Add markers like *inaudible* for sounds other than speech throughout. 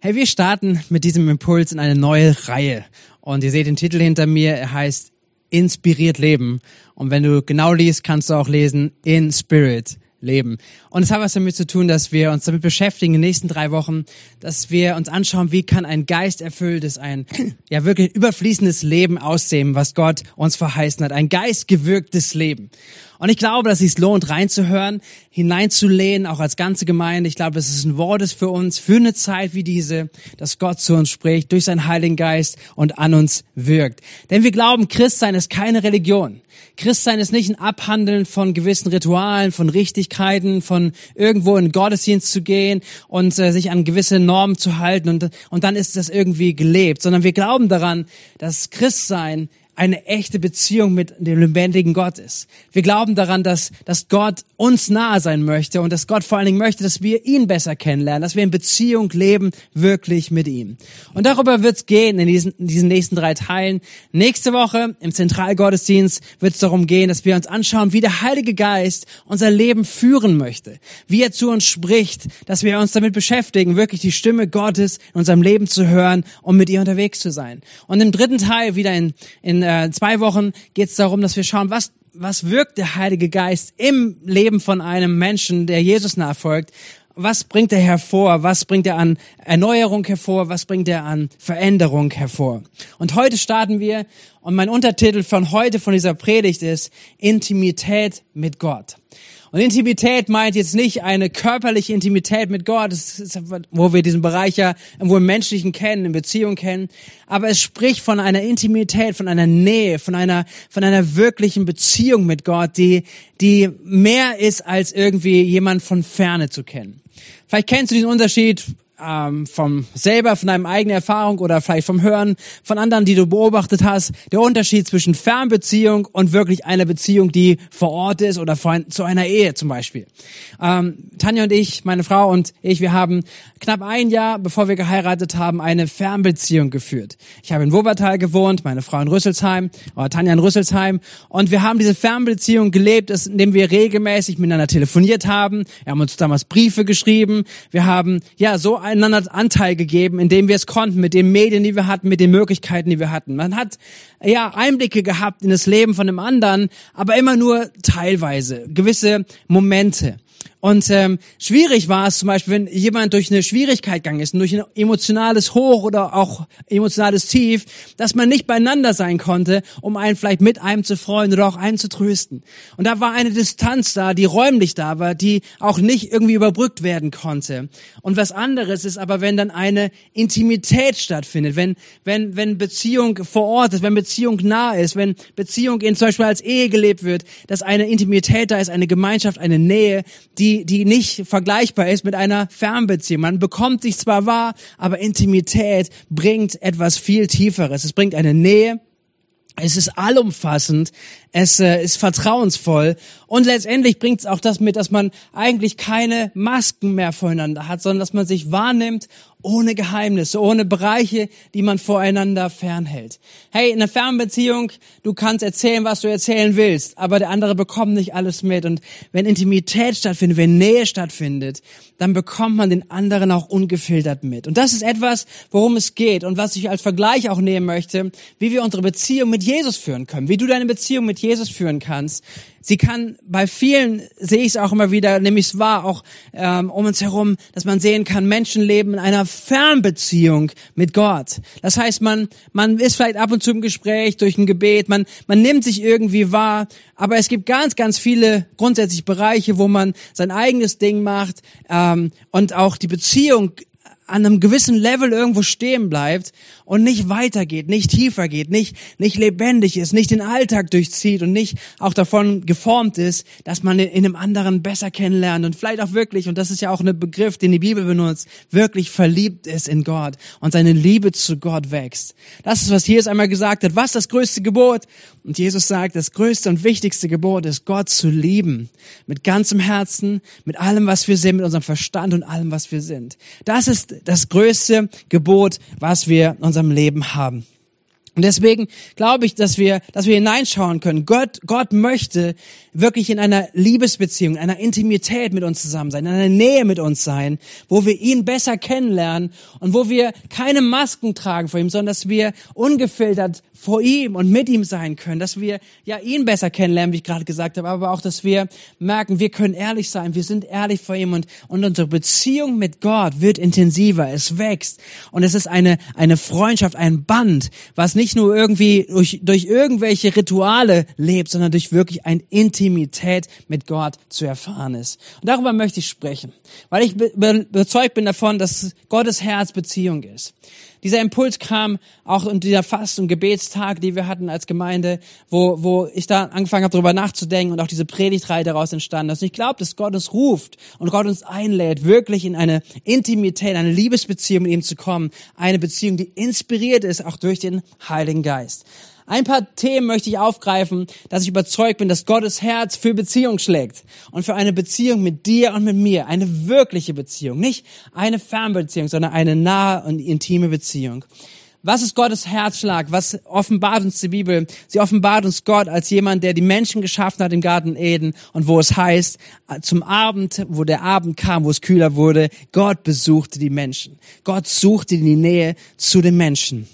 Hey, wir starten mit diesem Impuls in eine neue Reihe. Und ihr seht den Titel hinter mir, er heißt Inspiriert Leben. Und wenn du genau liest, kannst du auch lesen In Spirit leben. Und es hat was damit zu tun, dass wir uns damit beschäftigen in den nächsten drei Wochen, dass wir uns anschauen, wie kann ein geisterfülltes, ein *clears throat* ja wirklich überfließendes Leben aussehen, was Gott uns verheißen hat. Ein geistgewirktes Leben. Und ich glaube, dass es sich lohnt, reinzuhören, hineinzulehnen, auch als ganze Gemeinde. Ich glaube, dass es ein Wort ist für uns, für eine Zeit wie diese, dass Gott zu uns spricht, durch seinen Heiligen Geist und an uns wirkt. Denn wir glauben, Christsein ist keine Religion. Christsein ist nicht ein Abhandeln von gewissen Ritualen, von Richtigkeiten, von irgendwo in Gottesdienst zu gehen und äh, sich an gewisse Normen zu halten und, und dann ist das irgendwie gelebt, sondern wir glauben daran, dass Christsein eine echte Beziehung mit dem lebendigen Gott ist. Wir glauben daran, dass, dass Gott uns nahe sein möchte und dass Gott vor allen Dingen möchte, dass wir ihn besser kennenlernen, dass wir in Beziehung leben, wirklich mit ihm. Und darüber wird es gehen in diesen, in diesen nächsten drei Teilen. Nächste Woche im Zentralgottesdienst wird es darum gehen, dass wir uns anschauen, wie der Heilige Geist unser Leben führen möchte, wie er zu uns spricht, dass wir uns damit beschäftigen, wirklich die Stimme Gottes in unserem Leben zu hören und mit ihr unterwegs zu sein. Und im dritten Teil wieder in, in äh, zwei Wochen geht es darum, dass wir schauen, was was wirkt der Heilige Geist im Leben von einem Menschen, der Jesus nachfolgt? Was bringt er hervor? Was bringt er an Erneuerung hervor? Was bringt er an Veränderung hervor? Und heute starten wir und mein Untertitel von heute von dieser Predigt ist Intimität mit Gott. Und Intimität meint jetzt nicht eine körperliche Intimität mit Gott, ist, wo wir diesen Bereich ja irgendwo im Menschlichen kennen, in Beziehung kennen. Aber es spricht von einer Intimität, von einer Nähe, von einer, von einer wirklichen Beziehung mit Gott, die, die mehr ist als irgendwie jemand von Ferne zu kennen. Vielleicht kennst du diesen Unterschied ähm, vom selber, von deinem eigenen Erfahrung oder vielleicht vom Hören von anderen, die du beobachtet hast, der Unterschied zwischen Fernbeziehung und wirklich einer Beziehung, die vor Ort ist oder ein, zu einer Ehe zum Beispiel. Ähm, Tanja und ich, meine Frau und ich, wir haben knapp ein Jahr, bevor wir geheiratet haben, eine Fernbeziehung geführt. Ich habe in Wuppertal gewohnt, meine Frau in Rüsselsheim, oder Tanja in Rüsselsheim und wir haben diese Fernbeziehung gelebt, indem wir regelmäßig miteinander telefoniert haben. Wir haben uns damals Briefe geschrieben. Wir haben ja so einander Anteil gegeben, indem wir es konnten, mit den Medien, die wir hatten, mit den Möglichkeiten, die wir hatten. Man hat ja Einblicke gehabt in das Leben von dem anderen, aber immer nur teilweise, gewisse Momente. Und ähm, schwierig war es zum Beispiel, wenn jemand durch eine Schwierigkeit gegangen ist, durch ein emotionales Hoch oder auch emotionales Tief, dass man nicht beieinander sein konnte, um einen vielleicht mit einem zu freuen oder auch einen zu trösten. Und da war eine Distanz da, die räumlich da war, die auch nicht irgendwie überbrückt werden konnte. Und was anderes ist aber, wenn dann eine Intimität stattfindet, wenn, wenn, wenn Beziehung vor Ort ist, wenn Beziehung nah ist, wenn Beziehung in zum Beispiel als Ehe gelebt wird, dass eine Intimität da ist, eine Gemeinschaft, eine Nähe, die die, die nicht vergleichbar ist mit einer Fernbeziehung. Man bekommt sich zwar wahr, aber Intimität bringt etwas viel Tieferes. Es bringt eine Nähe, es ist allumfassend, es äh, ist vertrauensvoll und letztendlich bringt es auch das mit, dass man eigentlich keine Masken mehr voreinander hat, sondern dass man sich wahrnimmt ohne Geheimnisse, ohne Bereiche, die man voreinander fernhält. Hey, in einer Fernbeziehung, du kannst erzählen, was du erzählen willst, aber der andere bekommt nicht alles mit. Und wenn Intimität stattfindet, wenn Nähe stattfindet, dann bekommt man den anderen auch ungefiltert mit. Und das ist etwas, worum es geht und was ich als Vergleich auch nehmen möchte, wie wir unsere Beziehung mit Jesus führen können, wie du deine Beziehung mit Jesus führen kannst, sie kann bei vielen sehe ich es auch immer wieder, nämlich es war auch ähm, um uns herum, dass man sehen kann, Menschen leben in einer Fernbeziehung mit Gott. Das heißt, man man ist vielleicht ab und zu im Gespräch durch ein Gebet, man man nimmt sich irgendwie wahr, aber es gibt ganz ganz viele grundsätzlich Bereiche, wo man sein eigenes Ding macht ähm, und auch die Beziehung an einem gewissen Level irgendwo stehen bleibt und nicht weitergeht, nicht tiefer geht, nicht, nicht lebendig ist, nicht den Alltag durchzieht und nicht auch davon geformt ist, dass man in einem anderen besser kennenlernt und vielleicht auch wirklich, und das ist ja auch ein Begriff, den die Bibel benutzt, wirklich verliebt ist in Gott und seine Liebe zu Gott wächst. Das ist, was Jesus einmal gesagt hat. Was ist das größte Gebot? Und Jesus sagt, das größte und wichtigste Gebot ist, Gott zu lieben. Mit ganzem Herzen, mit allem, was wir sind, mit unserem Verstand und allem, was wir sind. Das ist das größte Gebot, was wir unser unserem Leben haben. Und deswegen glaube ich, dass wir, dass wir hineinschauen können. Gott, Gott möchte wirklich in einer Liebesbeziehung, in einer Intimität mit uns zusammen sein, in einer Nähe mit uns sein, wo wir ihn besser kennenlernen und wo wir keine Masken tragen vor ihm, sondern dass wir ungefiltert vor ihm und mit ihm sein können, dass wir ja ihn besser kennenlernen, wie ich gerade gesagt habe, aber auch, dass wir merken, wir können ehrlich sein, wir sind ehrlich vor ihm und, und unsere Beziehung mit Gott wird intensiver, es wächst und es ist eine, eine Freundschaft, ein Band, was nicht nur irgendwie durch, durch irgendwelche Rituale lebt, sondern durch wirklich eine Intimität mit Gott zu erfahren ist. Und darüber möchte ich sprechen, weil ich überzeugt bin davon, dass Gottes Herz Beziehung ist. Dieser Impuls kam auch in dieser Fast- und Gebetstag, die wir hatten als Gemeinde, wo, wo ich da angefangen habe, darüber nachzudenken und auch diese Predigtreihe daraus entstanden ist. Und ich glaube, dass Gott uns ruft und Gott uns einlädt, wirklich in eine Intimität, eine Liebesbeziehung mit ihm zu kommen. Eine Beziehung, die inspiriert ist, auch durch den Heiligen Geist. Ein paar Themen möchte ich aufgreifen, dass ich überzeugt bin, dass Gottes Herz für Beziehung schlägt und für eine Beziehung mit dir und mit mir, eine wirkliche Beziehung, nicht eine Fernbeziehung, sondern eine nahe und intime Beziehung. Was ist Gottes Herzschlag? Was offenbart uns die Bibel? Sie offenbart uns Gott als jemand, der die Menschen geschaffen hat im Garten Eden und wo es heißt, zum Abend, wo der Abend kam, wo es kühler wurde, Gott besuchte die Menschen. Gott suchte die Nähe zu den Menschen.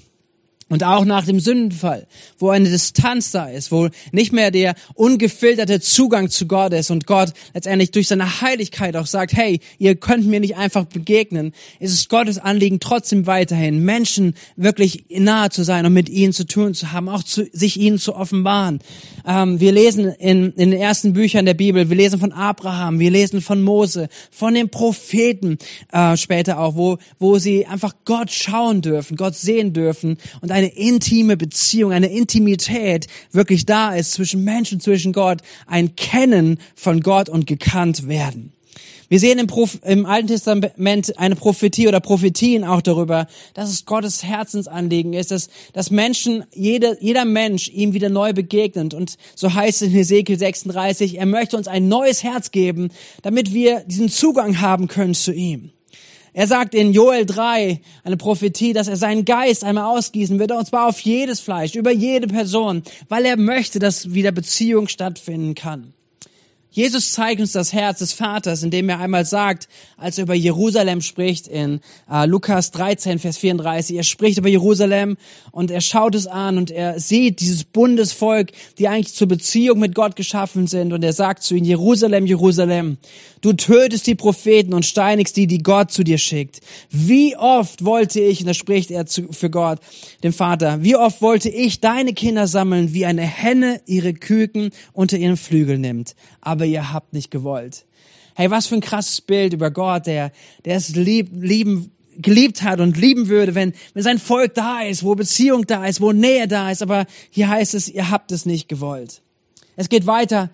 Und auch nach dem Sündenfall, wo eine Distanz da ist, wo nicht mehr der ungefilterte Zugang zu Gott ist und Gott letztendlich durch seine Heiligkeit auch sagt, hey, ihr könnt mir nicht einfach begegnen, ist es Gottes Anliegen trotzdem weiterhin, Menschen wirklich nahe zu sein und mit ihnen zu tun zu haben, auch zu, sich ihnen zu offenbaren. Ähm, wir lesen in, in den ersten Büchern der Bibel, wir lesen von Abraham, wir lesen von Mose, von den Propheten äh, später auch, wo, wo sie einfach Gott schauen dürfen, Gott sehen dürfen und eine intime Beziehung, eine Intimität wirklich da ist zwischen Menschen, zwischen Gott, ein Kennen von Gott und gekannt werden. Wir sehen im, im Alten Testament eine Prophetie oder Prophetien auch darüber, dass es Gottes Herzensanliegen ist, dass, dass Menschen, jeder, jeder Mensch ihm wieder neu begegnet. Und so heißt es in Hesekiel 36, er möchte uns ein neues Herz geben, damit wir diesen Zugang haben können zu ihm. Er sagt in Joel 3, eine Prophetie, dass er seinen Geist einmal ausgießen wird, und zwar auf jedes Fleisch, über jede Person, weil er möchte, dass wieder Beziehung stattfinden kann. Jesus zeigt uns das Herz des Vaters, indem er einmal sagt, als er über Jerusalem spricht in äh, Lukas 13, Vers 34, er spricht über Jerusalem und er schaut es an und er sieht dieses Bundesvolk, die eigentlich zur Beziehung mit Gott geschaffen sind und er sagt zu ihnen, Jerusalem, Jerusalem, du tötest die Propheten und steinigst die, die Gott zu dir schickt. Wie oft wollte ich, und da spricht er zu, für Gott, dem Vater, wie oft wollte ich deine Kinder sammeln, wie eine Henne ihre Küken unter ihren Flügel nimmt, aber ihr habt nicht gewollt. Hey, was für ein krasses Bild über Gott, der, der es lieb, lieben, geliebt hat und lieben würde, wenn, wenn sein Volk da ist, wo Beziehung da ist, wo Nähe da ist. Aber hier heißt es, ihr habt es nicht gewollt. Es geht weiter,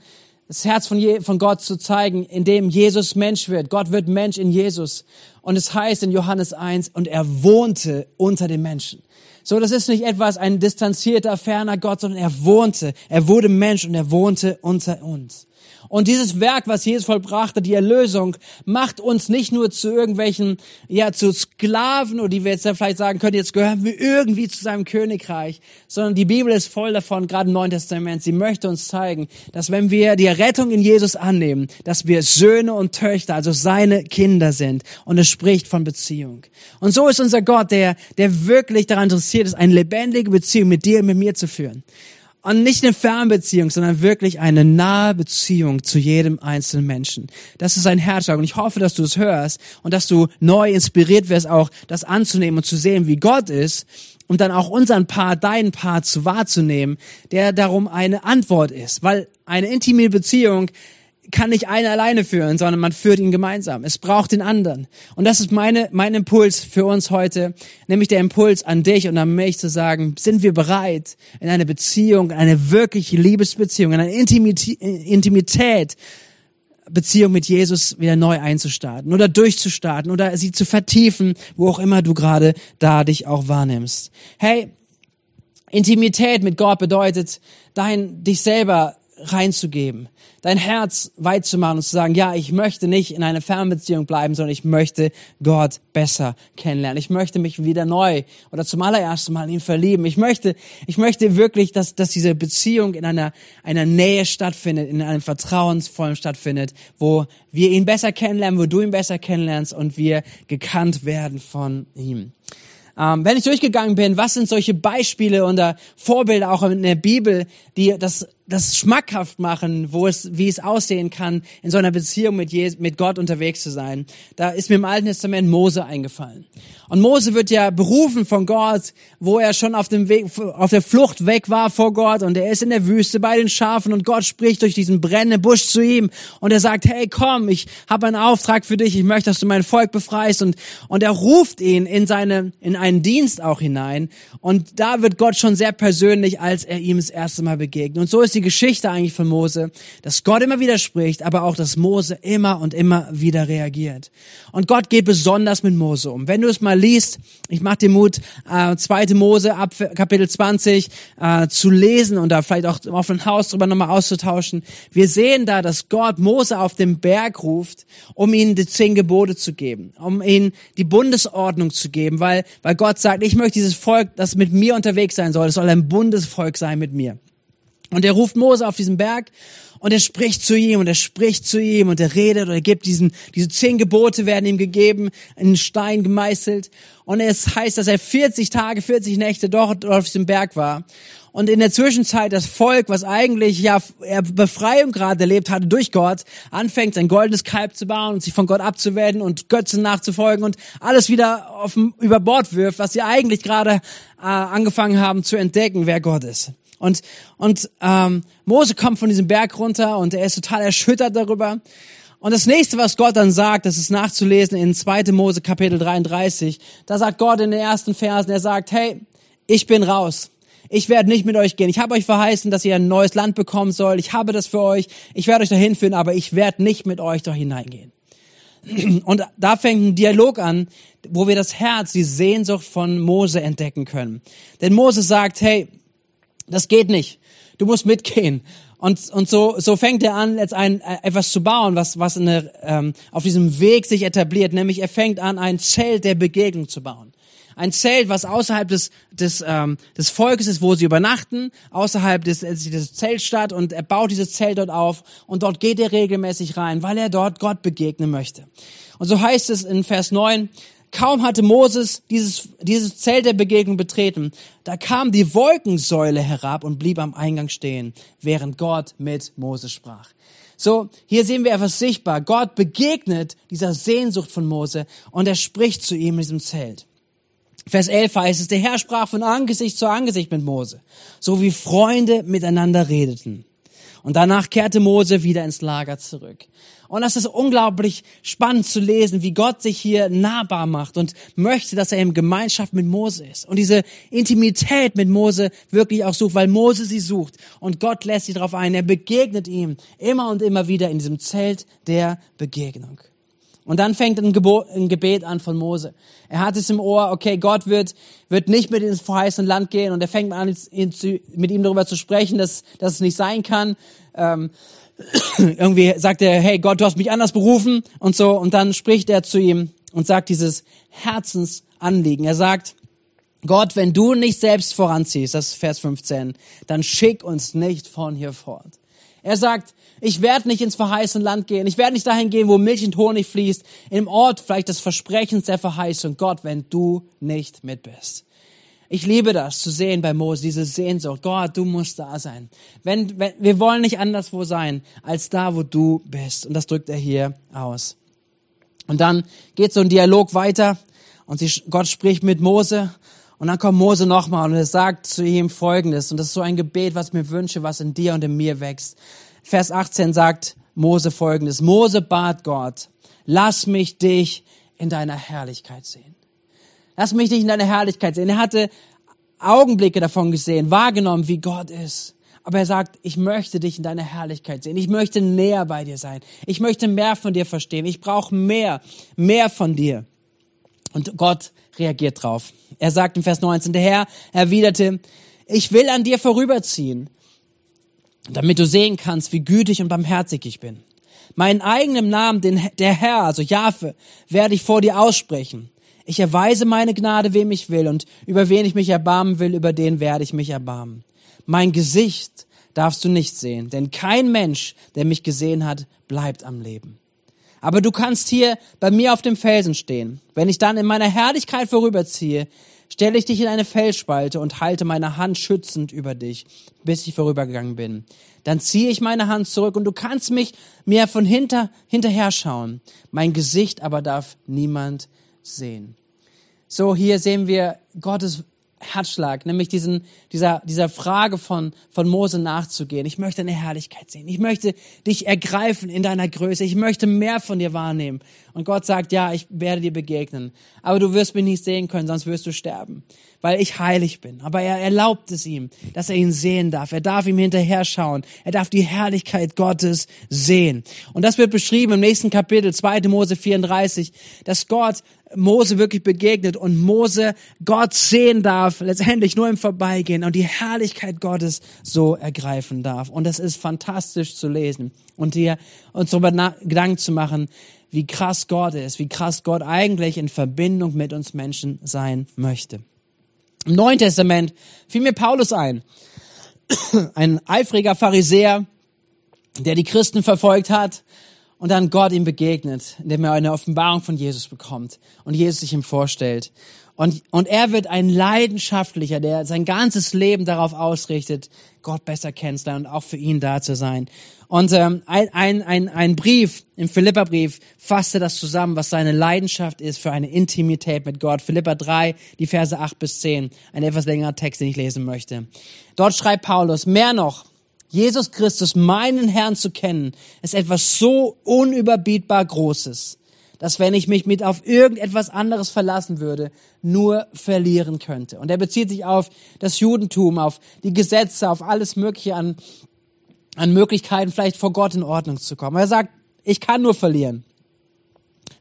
das Herz von, Je von Gott zu zeigen, indem Jesus Mensch wird. Gott wird Mensch in Jesus. Und es heißt in Johannes 1, und er wohnte unter den Menschen. So, das ist nicht etwas, ein distanzierter, ferner Gott, sondern er wohnte. Er wurde Mensch und er wohnte unter uns. Und dieses Werk, was Jesus vollbrachte, die Erlösung, macht uns nicht nur zu irgendwelchen, ja, zu Sklaven, oder die wir jetzt vielleicht sagen können, jetzt gehören wir irgendwie zu seinem Königreich, sondern die Bibel ist voll davon, gerade im Neuen Testament. Sie möchte uns zeigen, dass wenn wir die Rettung in Jesus annehmen, dass wir Söhne und Töchter, also seine Kinder sind. Und es spricht von Beziehung. Und so ist unser Gott, der, der wirklich daran interessiert ist, eine lebendige Beziehung mit dir und mit mir zu führen. Und nicht eine Fernbeziehung, sondern wirklich eine nahe Beziehung zu jedem einzelnen Menschen. Das ist ein Herzschlag. Und ich hoffe, dass du es hörst und dass du neu inspiriert wirst, auch das anzunehmen und zu sehen, wie Gott ist und dann auch unseren Part, deinen Part zu wahrzunehmen, der darum eine Antwort ist. Weil eine intime Beziehung kann nicht einer alleine führen, sondern man führt ihn gemeinsam. Es braucht den anderen. Und das ist meine, mein Impuls für uns heute, nämlich der Impuls an dich und an mich zu sagen, sind wir bereit, in eine Beziehung, eine wirkliche Liebesbeziehung, in eine Intimität, Beziehung mit Jesus wieder neu einzustarten oder durchzustarten oder sie zu vertiefen, wo auch immer du gerade da dich auch wahrnimmst. Hey, Intimität mit Gott bedeutet, dein, dich selber reinzugeben, dein Herz weit zu machen und zu sagen, ja, ich möchte nicht in einer Fernbeziehung bleiben, sondern ich möchte Gott besser kennenlernen. Ich möchte mich wieder neu oder zum allerersten Mal in ihn verlieben. Ich möchte, ich möchte wirklich, dass, dass diese Beziehung in einer, einer Nähe stattfindet, in einem vertrauensvollen stattfindet, wo wir ihn besser kennenlernen, wo du ihn besser kennenlernst und wir gekannt werden von ihm. Ähm, wenn ich durchgegangen bin, was sind solche Beispiele oder Vorbilder auch in der Bibel, die das das schmackhaft machen, wo es, wie es aussehen kann, in so einer Beziehung mit, Je mit Gott unterwegs zu sein. Da ist mir im Alten Testament Mose eingefallen. Und Mose wird ja berufen von Gott, wo er schon auf dem Weg, auf der Flucht weg war vor Gott und er ist in der Wüste bei den Schafen und Gott spricht durch diesen brennenden Busch zu ihm und er sagt, hey, komm, ich habe einen Auftrag für dich, ich möchte, dass du mein Volk befreist und, und er ruft ihn in seine, in einen Dienst auch hinein und da wird Gott schon sehr persönlich, als er ihm das erste Mal begegnet. Und so ist die Geschichte eigentlich von Mose, dass Gott immer wieder spricht, aber auch, dass Mose immer und immer wieder reagiert. Und Gott geht besonders mit Mose um. Wenn du es mal liest, ich mache dir Mut, äh, zweite Mose ab Kapitel 20 äh, zu lesen und da vielleicht auch auf ein Haus drüber nochmal auszutauschen. Wir sehen da, dass Gott Mose auf den Berg ruft, um ihnen die zehn Gebote zu geben, um ihnen die Bundesordnung zu geben, weil, weil Gott sagt, ich möchte dieses Volk, das mit mir unterwegs sein soll, es soll ein Bundesvolk sein mit mir. Und er ruft Mose auf diesen Berg und er spricht zu ihm und er spricht zu ihm und er redet und er gibt diesen, diese zehn Gebote werden ihm gegeben, in Stein gemeißelt. Und es heißt, dass er 40 Tage, 40 Nächte dort auf diesem Berg war. Und in der Zwischenzeit das Volk, was eigentlich ja Befreiung gerade erlebt hatte durch Gott, anfängt sein goldenes Kalb zu bauen und sich von Gott abzuwenden und Götzen nachzufolgen und alles wieder auf, über Bord wirft, was sie eigentlich gerade äh, angefangen haben zu entdecken, wer Gott ist. Und, und ähm, Mose kommt von diesem Berg runter und er ist total erschüttert darüber. Und das nächste, was Gott dann sagt, das ist nachzulesen in 2. Mose Kapitel 33. Da sagt Gott in den ersten Versen, er sagt, hey, ich bin raus. Ich werde nicht mit euch gehen. Ich habe euch verheißen, dass ihr ein neues Land bekommen sollt. Ich habe das für euch. Ich werde euch dahin führen, aber ich werde nicht mit euch da hineingehen. *clears throat* Und da fängt ein Dialog an, wo wir das Herz, die Sehnsucht von Mose entdecken können. Denn Mose sagt, hey, das geht nicht. Du musst mitgehen. Und, und so, so fängt er an, jetzt ein, äh, etwas zu bauen, was, was in der, ähm, auf diesem Weg sich etabliert. Nämlich er fängt an, ein Zelt der Begegnung zu bauen. Ein Zelt, was außerhalb des, des, ähm, des Volkes ist, wo sie übernachten, außerhalb des, des Zeltstadt und er baut dieses Zelt dort auf und dort geht er regelmäßig rein, weil er dort Gott begegnen möchte. Und so heißt es in Vers 9, Kaum hatte Moses dieses, dieses Zelt der Begegnung betreten, da kam die Wolkensäule herab und blieb am Eingang stehen, während Gott mit Moses sprach. So, hier sehen wir etwas sichtbar. Gott begegnet dieser Sehnsucht von Mose und er spricht zu ihm in diesem Zelt. Vers 11 heißt es, der Herr sprach von Angesicht zu Angesicht mit Mose, so wie Freunde miteinander redeten. Und danach kehrte Mose wieder ins Lager zurück. Und das ist unglaublich spannend zu lesen, wie Gott sich hier nahbar macht und möchte, dass er in Gemeinschaft mit Mose ist. Und diese Intimität mit Mose wirklich auch sucht, weil Mose sie sucht. Und Gott lässt sie darauf ein. Er begegnet ihm immer und immer wieder in diesem Zelt der Begegnung. Und dann fängt ein, Gebet an von Mose. Er hat es im Ohr, okay, Gott wird, wird nicht mit ins verheißene Land gehen und er fängt an, mit ihm darüber zu sprechen, dass, dass es nicht sein kann. Ähm, *clears throat* irgendwie sagt er, hey Gott, du hast mich anders berufen und so. Und dann spricht er zu ihm und sagt dieses Herzensanliegen. Er sagt, Gott, wenn du nicht selbst voranziehst, das ist Vers 15, dann schick uns nicht von hier fort. Er sagt, ich werde nicht ins verheißene Land gehen. Ich werde nicht dahin gehen, wo Milch und Honig fließt. Im Ort vielleicht des Versprechens der Verheißung. Gott, wenn du nicht mit bist. Ich liebe das zu sehen bei Mose, diese Sehnsucht. Gott, du musst da sein. Wenn, wenn, wir wollen nicht anderswo sein, als da, wo du bist. Und das drückt er hier aus. Und dann geht so ein Dialog weiter und sie, Gott spricht mit Mose und dann kommt Mose nochmal und er sagt zu ihm Folgendes. Und das ist so ein Gebet, was mir wünsche, was in dir und in mir wächst. Vers 18 sagt Mose folgendes. Mose bat Gott, lass mich dich in deiner Herrlichkeit sehen. Lass mich dich in deiner Herrlichkeit sehen. Er hatte Augenblicke davon gesehen, wahrgenommen, wie Gott ist. Aber er sagt, ich möchte dich in deiner Herrlichkeit sehen. Ich möchte näher bei dir sein. Ich möchte mehr von dir verstehen. Ich brauche mehr, mehr von dir. Und Gott reagiert drauf. Er sagt im Vers 19, der Herr erwiderte, ich will an dir vorüberziehen damit du sehen kannst, wie gütig und barmherzig ich bin. Meinen eigenen Namen, den, der Herr, also Jahwe, werde ich vor dir aussprechen. Ich erweise meine Gnade, wem ich will, und über wen ich mich erbarmen will, über den werde ich mich erbarmen. Mein Gesicht darfst du nicht sehen, denn kein Mensch, der mich gesehen hat, bleibt am Leben. Aber du kannst hier bei mir auf dem Felsen stehen. Wenn ich dann in meiner Herrlichkeit vorüberziehe, stelle ich dich in eine Felsspalte und halte meine Hand schützend über dich, bis ich vorübergegangen bin. Dann ziehe ich meine Hand zurück und du kannst mich mir von hinter, hinterher schauen. Mein Gesicht aber darf niemand sehen. So, hier sehen wir Gottes Herzschlag, nämlich diesen, dieser, dieser Frage von, von Mose nachzugehen. Ich möchte deine Herrlichkeit sehen. Ich möchte dich ergreifen in deiner Größe. Ich möchte mehr von dir wahrnehmen. Und Gott sagt, ja, ich werde dir begegnen. Aber du wirst mich nicht sehen können, sonst wirst du sterben, weil ich heilig bin. Aber er erlaubt es ihm, dass er ihn sehen darf. Er darf ihm hinterher schauen. Er darf die Herrlichkeit Gottes sehen. Und das wird beschrieben im nächsten Kapitel, 2. Mose 34, dass Gott Mose wirklich begegnet und Mose Gott sehen darf, letztendlich nur im Vorbeigehen und die Herrlichkeit Gottes so ergreifen darf. Und das ist fantastisch zu lesen und hier uns darüber Gedanken zu machen, wie krass Gott ist, wie krass Gott eigentlich in Verbindung mit uns Menschen sein möchte. Im Neuen Testament fiel mir Paulus ein, ein eifriger Pharisäer, der die Christen verfolgt hat, und dann Gott ihm begegnet, indem er eine Offenbarung von Jesus bekommt und Jesus sich ihm vorstellt. Und, und er wird ein leidenschaftlicher, der sein ganzes Leben darauf ausrichtet, Gott besser kennenzulernen und auch für ihn da zu sein. Und ähm, ein, ein, ein, ein Brief, im Philipperbrief, fasste das zusammen, was seine Leidenschaft ist für eine Intimität mit Gott. Philippa 3, die Verse 8 bis 10. Ein etwas längerer Text, den ich lesen möchte. Dort schreibt Paulus, mehr noch, Jesus Christus, meinen Herrn zu kennen, ist etwas so unüberbietbar Großes, dass wenn ich mich mit auf irgendetwas anderes verlassen würde, nur verlieren könnte. Und er bezieht sich auf das Judentum, auf die Gesetze, auf alles Mögliche an, an Möglichkeiten, vielleicht vor Gott in Ordnung zu kommen. Er sagt, ich kann nur verlieren.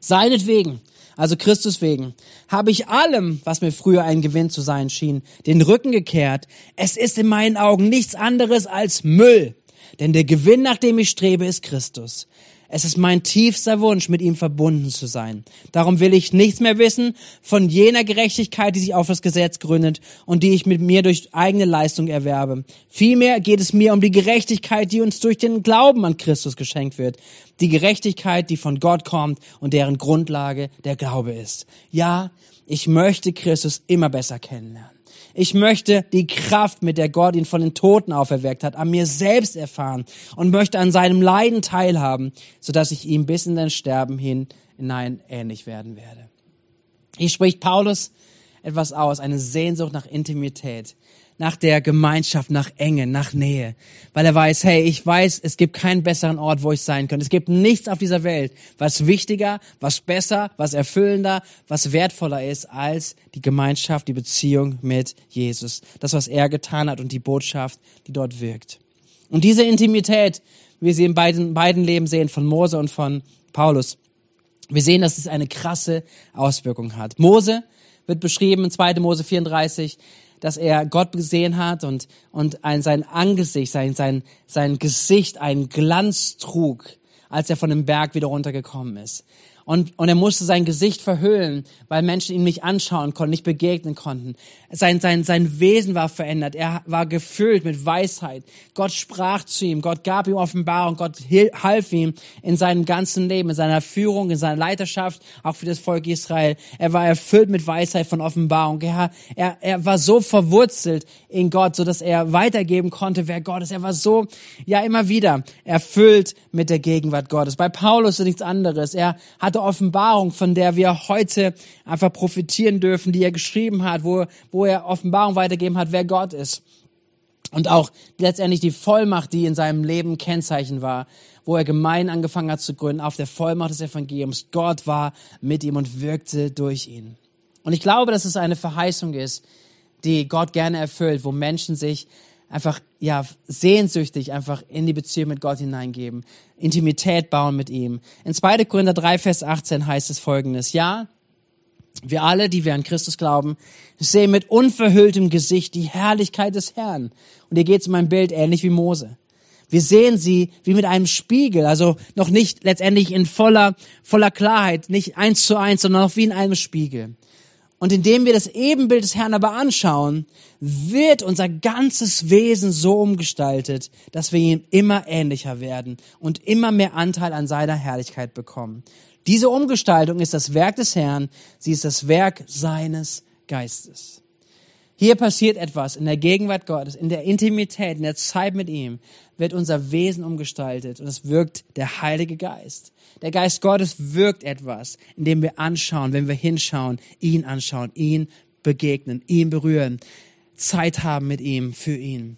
Seinetwegen also Christus wegen, habe ich allem, was mir früher ein Gewinn zu sein schien, den Rücken gekehrt. Es ist in meinen Augen nichts anderes als Müll. Denn der Gewinn, nach dem ich strebe, ist Christus. Es ist mein tiefster Wunsch, mit ihm verbunden zu sein. Darum will ich nichts mehr wissen von jener Gerechtigkeit, die sich auf das Gesetz gründet und die ich mit mir durch eigene Leistung erwerbe. Vielmehr geht es mir um die Gerechtigkeit, die uns durch den Glauben an Christus geschenkt wird. Die Gerechtigkeit, die von Gott kommt und deren Grundlage der Glaube ist. Ja, ich möchte Christus immer besser kennenlernen. Ich möchte die Kraft, mit der Gott ihn von den Toten auferweckt hat, an mir selbst erfahren und möchte an seinem Leiden teilhaben, sodass ich ihm bis in den Sterben hin hinein ähnlich werden werde. Hier spricht Paulus etwas aus, eine Sehnsucht nach Intimität, nach der Gemeinschaft, nach Enge, nach Nähe, weil er weiß, hey, ich weiß, es gibt keinen besseren Ort, wo ich sein könnte. Es gibt nichts auf dieser Welt, was wichtiger, was besser, was erfüllender, was wertvoller ist als die Gemeinschaft, die Beziehung mit Jesus. Das, was er getan hat und die Botschaft, die dort wirkt. Und diese Intimität, wie wir sie in beiden, beiden Leben sehen, von Mose und von Paulus, wir sehen, dass es eine krasse Auswirkung hat. Mose wird beschrieben in 2. Mose 34 dass er Gott gesehen hat und, und ein, sein Angesicht, sein, sein, sein Gesicht einen Glanz trug, als er von dem Berg wieder runtergekommen ist. Und, und er musste sein Gesicht verhüllen, weil Menschen ihn nicht anschauen konnten, nicht begegnen konnten. Sein, sein, sein Wesen war verändert. Er war gefüllt mit Weisheit. Gott sprach zu ihm. Gott gab ihm Offenbarung. Gott half ihm in seinem ganzen Leben, in seiner Führung, in seiner Leiterschaft, auch für das Volk Israel. Er war erfüllt mit Weisheit von Offenbarung. Er, er, er war so verwurzelt in Gott, so dass er weitergeben konnte, wer Gott ist. Er war so, ja, immer wieder erfüllt mit der Gegenwart Gottes. Bei Paulus ist nichts anderes. Er hatte große Offenbarung, von der wir heute einfach profitieren dürfen, die er geschrieben hat, wo, wo er Offenbarung weitergeben hat, wer Gott ist. Und auch letztendlich die Vollmacht, die in seinem Leben Kennzeichen war, wo er Gemeinden angefangen hat zu gründen, auf der Vollmacht des Evangeliums. Gott war mit ihm und wirkte durch ihn. Und ich glaube, dass es eine Verheißung ist, die Gott gerne erfüllt, wo Menschen sich einfach ja sehnsüchtig einfach in die Beziehung mit Gott hineingeben, Intimität bauen mit ihm. In 2. Korinther 3 Vers 18 heißt es folgendes: Ja, wir alle, die wir an Christus glauben, sehen mit unverhülltem Gesicht die Herrlichkeit des Herrn. Und hier geht es um ein Bild ähnlich wie Mose. Wir sehen sie wie mit einem Spiegel, also noch nicht letztendlich in voller, voller Klarheit, nicht eins zu eins, sondern noch wie in einem Spiegel. Und indem wir das Ebenbild des Herrn aber anschauen, wird unser ganzes Wesen so umgestaltet, dass wir ihm immer ähnlicher werden und immer mehr Anteil an seiner Herrlichkeit bekommen. Diese Umgestaltung ist das Werk des Herrn, sie ist das Werk seines Geistes. Hier passiert etwas in der Gegenwart Gottes, in der Intimität, in der Zeit mit ihm, wird unser Wesen umgestaltet und es wirkt der Heilige Geist. Der Geist Gottes wirkt etwas, indem wir anschauen, wenn wir hinschauen, ihn anschauen, ihn begegnen, ihn berühren, Zeit haben mit ihm, für ihn.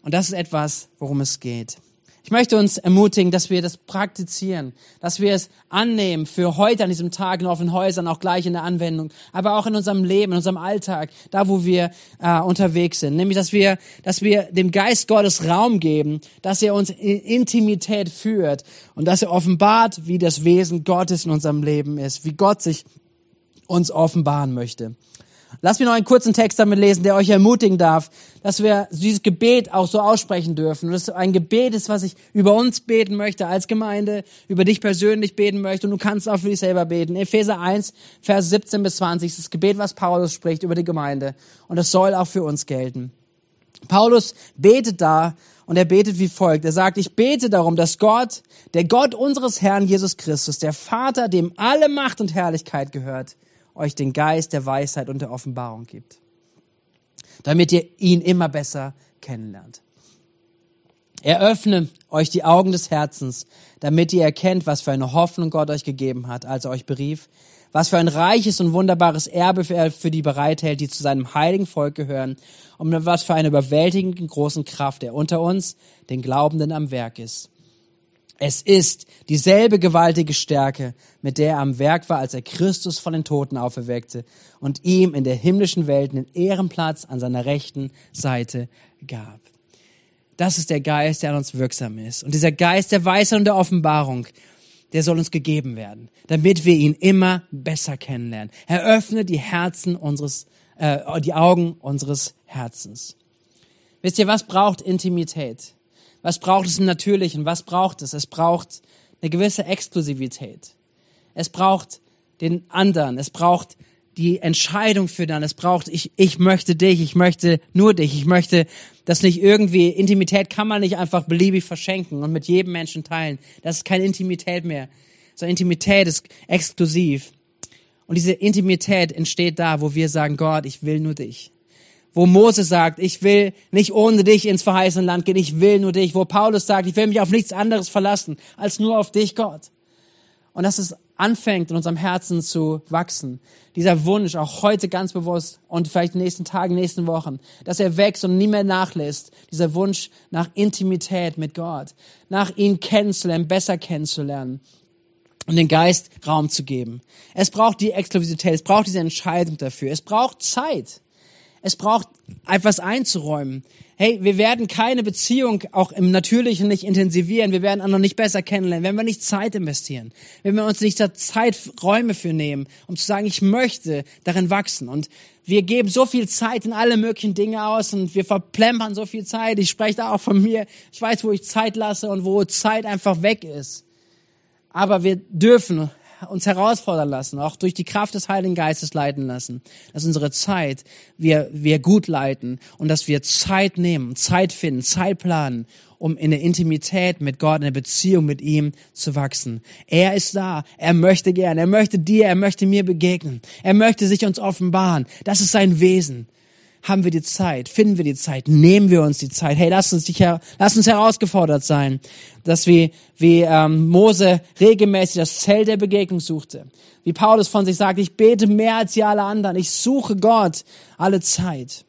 Und das ist etwas, worum es geht. Ich möchte uns ermutigen, dass wir das praktizieren, dass wir es annehmen für heute an diesem Tag in offenen Häusern, auch gleich in der Anwendung, aber auch in unserem Leben, in unserem Alltag, da wo wir äh, unterwegs sind. Nämlich, dass wir, dass wir dem Geist Gottes Raum geben, dass er uns in Intimität führt und dass er offenbart, wie das Wesen Gottes in unserem Leben ist, wie Gott sich uns offenbaren möchte. Lass mich noch einen kurzen Text damit lesen, der euch ermutigen darf, dass wir dieses Gebet auch so aussprechen dürfen. Und das ist ein Gebet ist, was ich über uns beten möchte als Gemeinde, über dich persönlich beten möchte und du kannst auch für dich selber beten. Epheser 1, Vers 17 bis 20 ist das Gebet, was Paulus spricht über die Gemeinde. Und das soll auch für uns gelten. Paulus betet da und er betet wie folgt. Er sagt, ich bete darum, dass Gott, der Gott unseres Herrn Jesus Christus, der Vater, dem alle Macht und Herrlichkeit gehört, euch den Geist der Weisheit und der Offenbarung gibt, damit ihr ihn immer besser kennenlernt. Eröffne euch die Augen des Herzens, damit ihr erkennt, was für eine Hoffnung Gott euch gegeben hat, als er euch berief, was für ein reiches und wunderbares Erbe er für die bereithält, die zu seinem heiligen Volk gehören, und was für eine überwältigende großen Kraft er unter uns, den Glaubenden, am Werk ist. Es ist dieselbe gewaltige Stärke, mit der er am Werk war, als er Christus von den Toten auferweckte und ihm in der himmlischen Welt einen Ehrenplatz an seiner rechten Seite gab. Das ist der Geist, der an uns wirksam ist. Und dieser Geist der Weisheit und der Offenbarung, der soll uns gegeben werden, damit wir ihn immer besser kennenlernen. Er öffnet die Herzen unseres, äh, die Augen unseres Herzens. Wisst ihr, was braucht Intimität? Was braucht es im Natürlichen? Was braucht es? Es braucht eine gewisse Exklusivität. Es braucht den anderen. Es braucht die Entscheidung für dann. Es braucht, ich, ich möchte dich, ich möchte nur dich, ich möchte das nicht irgendwie, Intimität kann man nicht einfach beliebig verschenken und mit jedem Menschen teilen. Das ist keine Intimität mehr. So Intimität ist exklusiv. Und diese Intimität entsteht da, wo wir sagen, Gott, ich will nur dich wo Mose sagt, ich will nicht ohne dich ins verheißene Land gehen, ich will nur dich, wo Paulus sagt, ich will mich auf nichts anderes verlassen, als nur auf dich, Gott. Und dass es anfängt in unserem Herzen zu wachsen. Dieser Wunsch, auch heute ganz bewusst und vielleicht in den nächsten Tagen, nächsten Wochen, dass er wächst und nie mehr nachlässt. Dieser Wunsch nach Intimität mit Gott, nach ihn kennenzulernen, besser kennenzulernen und den Geist Raum zu geben. Es braucht die Exklusivität, es braucht diese Entscheidung dafür, es braucht Zeit. Es braucht etwas einzuräumen. Hey, wir werden keine Beziehung auch im Natürlichen nicht intensivieren. Wir werden anderen nicht besser kennenlernen, wenn wir nicht Zeit investieren. Wenn wir uns nicht da Zeiträume für nehmen, um zu sagen, ich möchte darin wachsen. Und wir geben so viel Zeit in alle möglichen Dinge aus und wir verplempern so viel Zeit. Ich spreche da auch von mir. Ich weiß, wo ich Zeit lasse und wo Zeit einfach weg ist. Aber wir dürfen uns herausfordern lassen, auch durch die Kraft des Heiligen Geistes leiten lassen, dass unsere Zeit wir, wir gut leiten und dass wir Zeit nehmen, Zeit finden, Zeit planen, um in der Intimität mit Gott, in der Beziehung mit ihm zu wachsen. Er ist da. Er möchte gern. Er möchte dir, er möchte mir begegnen. Er möchte sich uns offenbaren. Das ist sein Wesen haben wir die Zeit, finden wir die Zeit, nehmen wir uns die Zeit. Hey, lass uns, dich, lass uns herausgefordert sein, dass wir wie ähm, Mose regelmäßig das Zelt der Begegnung suchte. Wie Paulus von sich sagt, ich bete mehr als die alle anderen. Ich suche Gott alle Zeit.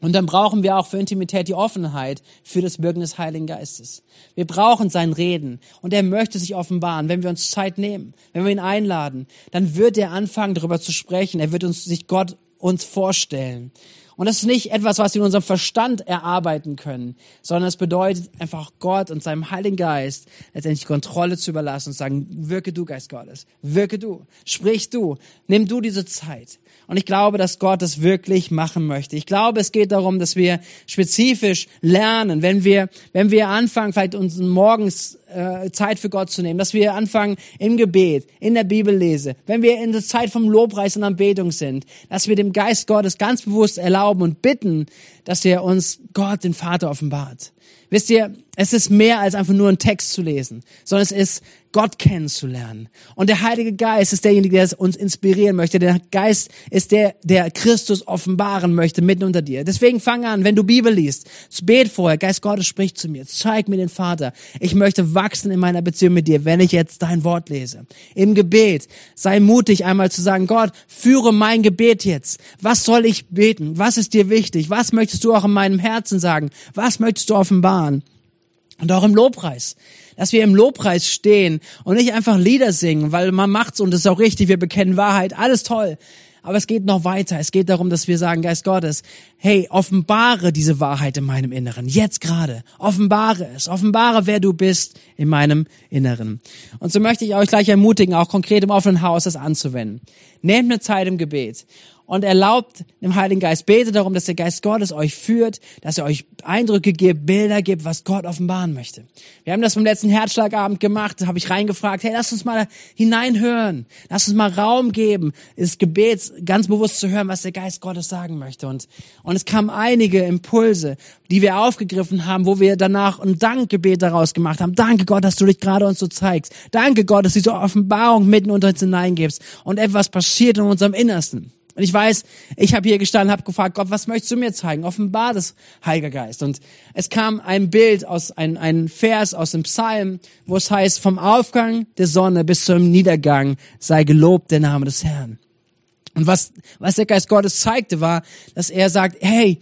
Und dann brauchen wir auch für Intimität die Offenheit für das Wirken des Heiligen Geistes. Wir brauchen sein Reden und er möchte sich offenbaren. Wenn wir uns Zeit nehmen, wenn wir ihn einladen, dann wird er anfangen, darüber zu sprechen. Er wird uns sich Gott uns vorstellen. Und das ist nicht etwas, was wir in unserem Verstand erarbeiten können, sondern es bedeutet einfach Gott und seinem Heiligen Geist letztendlich Kontrolle zu überlassen und sagen, wirke du, Geist Gottes, wirke du, sprich du, nimm du diese Zeit. Und ich glaube, dass Gott das wirklich machen möchte. Ich glaube, es geht darum, dass wir spezifisch lernen, wenn wir, wenn wir anfangen, vielleicht uns morgens äh, Zeit für Gott zu nehmen, dass wir anfangen im Gebet, in der Bibel lese, wenn wir in der Zeit vom Lobpreis und Anbetung sind, dass wir dem Geist Gottes ganz bewusst erlauben und bitten, dass er uns Gott, den Vater, offenbart. Wisst ihr, es ist mehr als einfach nur einen Text zu lesen, sondern es ist Gott kennenzulernen. Und der Heilige Geist ist derjenige, der uns inspirieren möchte. Der Geist ist der, der Christus offenbaren möchte mitten unter dir. Deswegen fang an, wenn du Bibel liest, bet vorher, Geist Gottes spricht zu mir, zeig mir den Vater. Ich möchte wachsen in meiner Beziehung mit dir, wenn ich jetzt dein Wort lese. Im Gebet, sei mutig einmal zu sagen, Gott, führe mein Gebet jetzt. Was soll ich beten? Was ist dir wichtig? Was möchtest du auch in meinem Herzen sagen? Was möchtest du offenbaren? Und auch im Lobpreis. Dass wir im Lobpreis stehen und nicht einfach Lieder singen, weil man macht's und es ist auch richtig, wir bekennen Wahrheit, alles toll. Aber es geht noch weiter. Es geht darum, dass wir sagen, Geist Gottes, hey, offenbare diese Wahrheit in meinem Inneren. Jetzt gerade. Offenbare es. Offenbare, wer du bist in meinem Inneren. Und so möchte ich euch gleich ermutigen, auch konkret im offenen Haus das anzuwenden. Nehmt eine Zeit im Gebet und erlaubt dem Heiligen Geist, betet darum, dass der Geist Gottes euch führt, dass er euch Eindrücke gibt, Bilder gibt, was Gott offenbaren möchte. Wir haben das beim letzten Herzschlagabend gemacht, da habe ich reingefragt, hey, lass uns mal hineinhören, lass uns mal Raum geben, das Gebet ganz bewusst zu hören, was der Geist Gottes sagen möchte. Und, und es kamen einige Impulse, die wir aufgegriffen haben, wo wir danach ein Dankgebet daraus gemacht haben. Danke Gott, dass du dich gerade uns so zeigst. Danke Gott, dass du diese Offenbarung mitten unter uns hineingibst und etwas passiert in unserem Innersten. Und ich weiß, ich habe hier gestanden, habe gefragt, Gott, was möchtest du mir zeigen? Offenbar das Heiliger Geist. Und es kam ein Bild aus, ein, ein Vers aus dem Psalm, wo es heißt, vom Aufgang der Sonne bis zum Niedergang sei gelobt der Name des Herrn. Und was, was der Geist Gottes zeigte, war, dass er sagt, hey,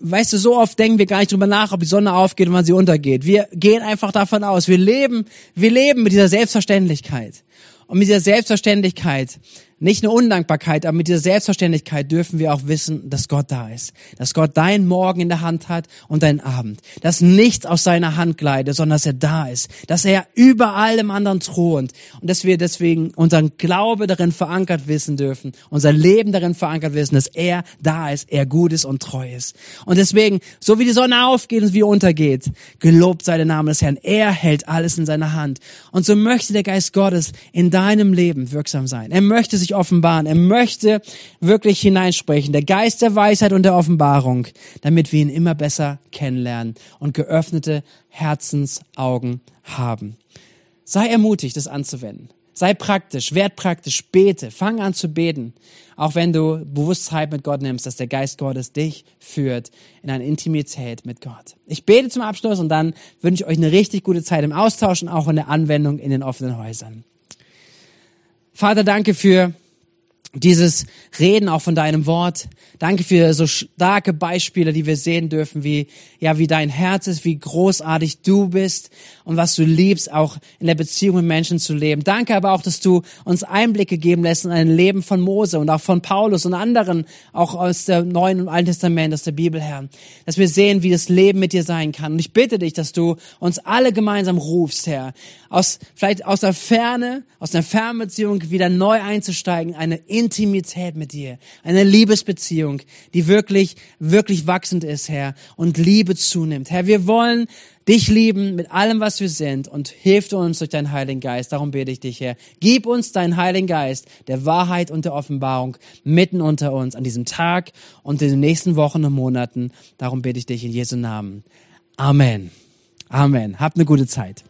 weißt du, so oft denken wir gar nicht drüber nach, ob die Sonne aufgeht und wann sie untergeht. Wir gehen einfach davon aus. Wir leben, wir leben mit dieser Selbstverständlichkeit. Und mit dieser Selbstverständlichkeit nicht nur Undankbarkeit, aber mit dieser Selbstverständlichkeit dürfen wir auch wissen, dass Gott da ist. Dass Gott deinen Morgen in der Hand hat und deinen Abend. Dass nichts aus seiner Hand gleitet, sondern dass er da ist. Dass er über allem anderen thront. Und dass wir deswegen unseren Glaube darin verankert wissen dürfen. Unser Leben darin verankert wissen, dass er da ist, er gut ist und treu ist. Und deswegen, so wie die Sonne aufgeht und wie untergeht, gelobt sei der Name des Herrn. Er hält alles in seiner Hand. Und so möchte der Geist Gottes in deinem Leben wirksam sein. Er möchte sich offenbaren. Er möchte wirklich hineinsprechen. Der Geist der Weisheit und der Offenbarung, damit wir ihn immer besser kennenlernen und geöffnete Herzensaugen haben. Sei ermutigt, das anzuwenden. Sei praktisch, werd praktisch, bete, fang an zu beten. Auch wenn du Bewusstheit mit Gott nimmst, dass der Geist Gottes dich führt in eine Intimität mit Gott. Ich bete zum Abschluss und dann wünsche ich euch eine richtig gute Zeit im Austausch und auch in der Anwendung in den offenen Häusern. Vater, danke für dieses Reden auch von deinem Wort. Danke für so starke Beispiele, die wir sehen dürfen, wie, ja, wie dein Herz ist, wie großartig du bist und was du liebst, auch in der Beziehung mit Menschen zu leben. Danke aber auch, dass du uns Einblicke geben lässt in ein Leben von Mose und auch von Paulus und anderen, auch aus der Neuen und Alten Testament, aus der Bibel her. Dass wir sehen, wie das Leben mit dir sein kann. Und ich bitte dich, dass du uns alle gemeinsam rufst, Herr, aus, vielleicht aus der Ferne, aus einer Fernbeziehung wieder neu einzusteigen, eine Intimität mit dir, eine Liebesbeziehung, die wirklich, wirklich wachsend ist, Herr, und Liebe zunimmt. Herr, wir wollen dich lieben mit allem, was wir sind und hilf uns durch deinen Heiligen Geist. Darum bete ich dich, Herr. Gib uns deinen Heiligen Geist der Wahrheit und der Offenbarung mitten unter uns an diesem Tag und in den nächsten Wochen und Monaten. Darum bete ich dich in Jesu Namen. Amen. Amen. Habt eine gute Zeit.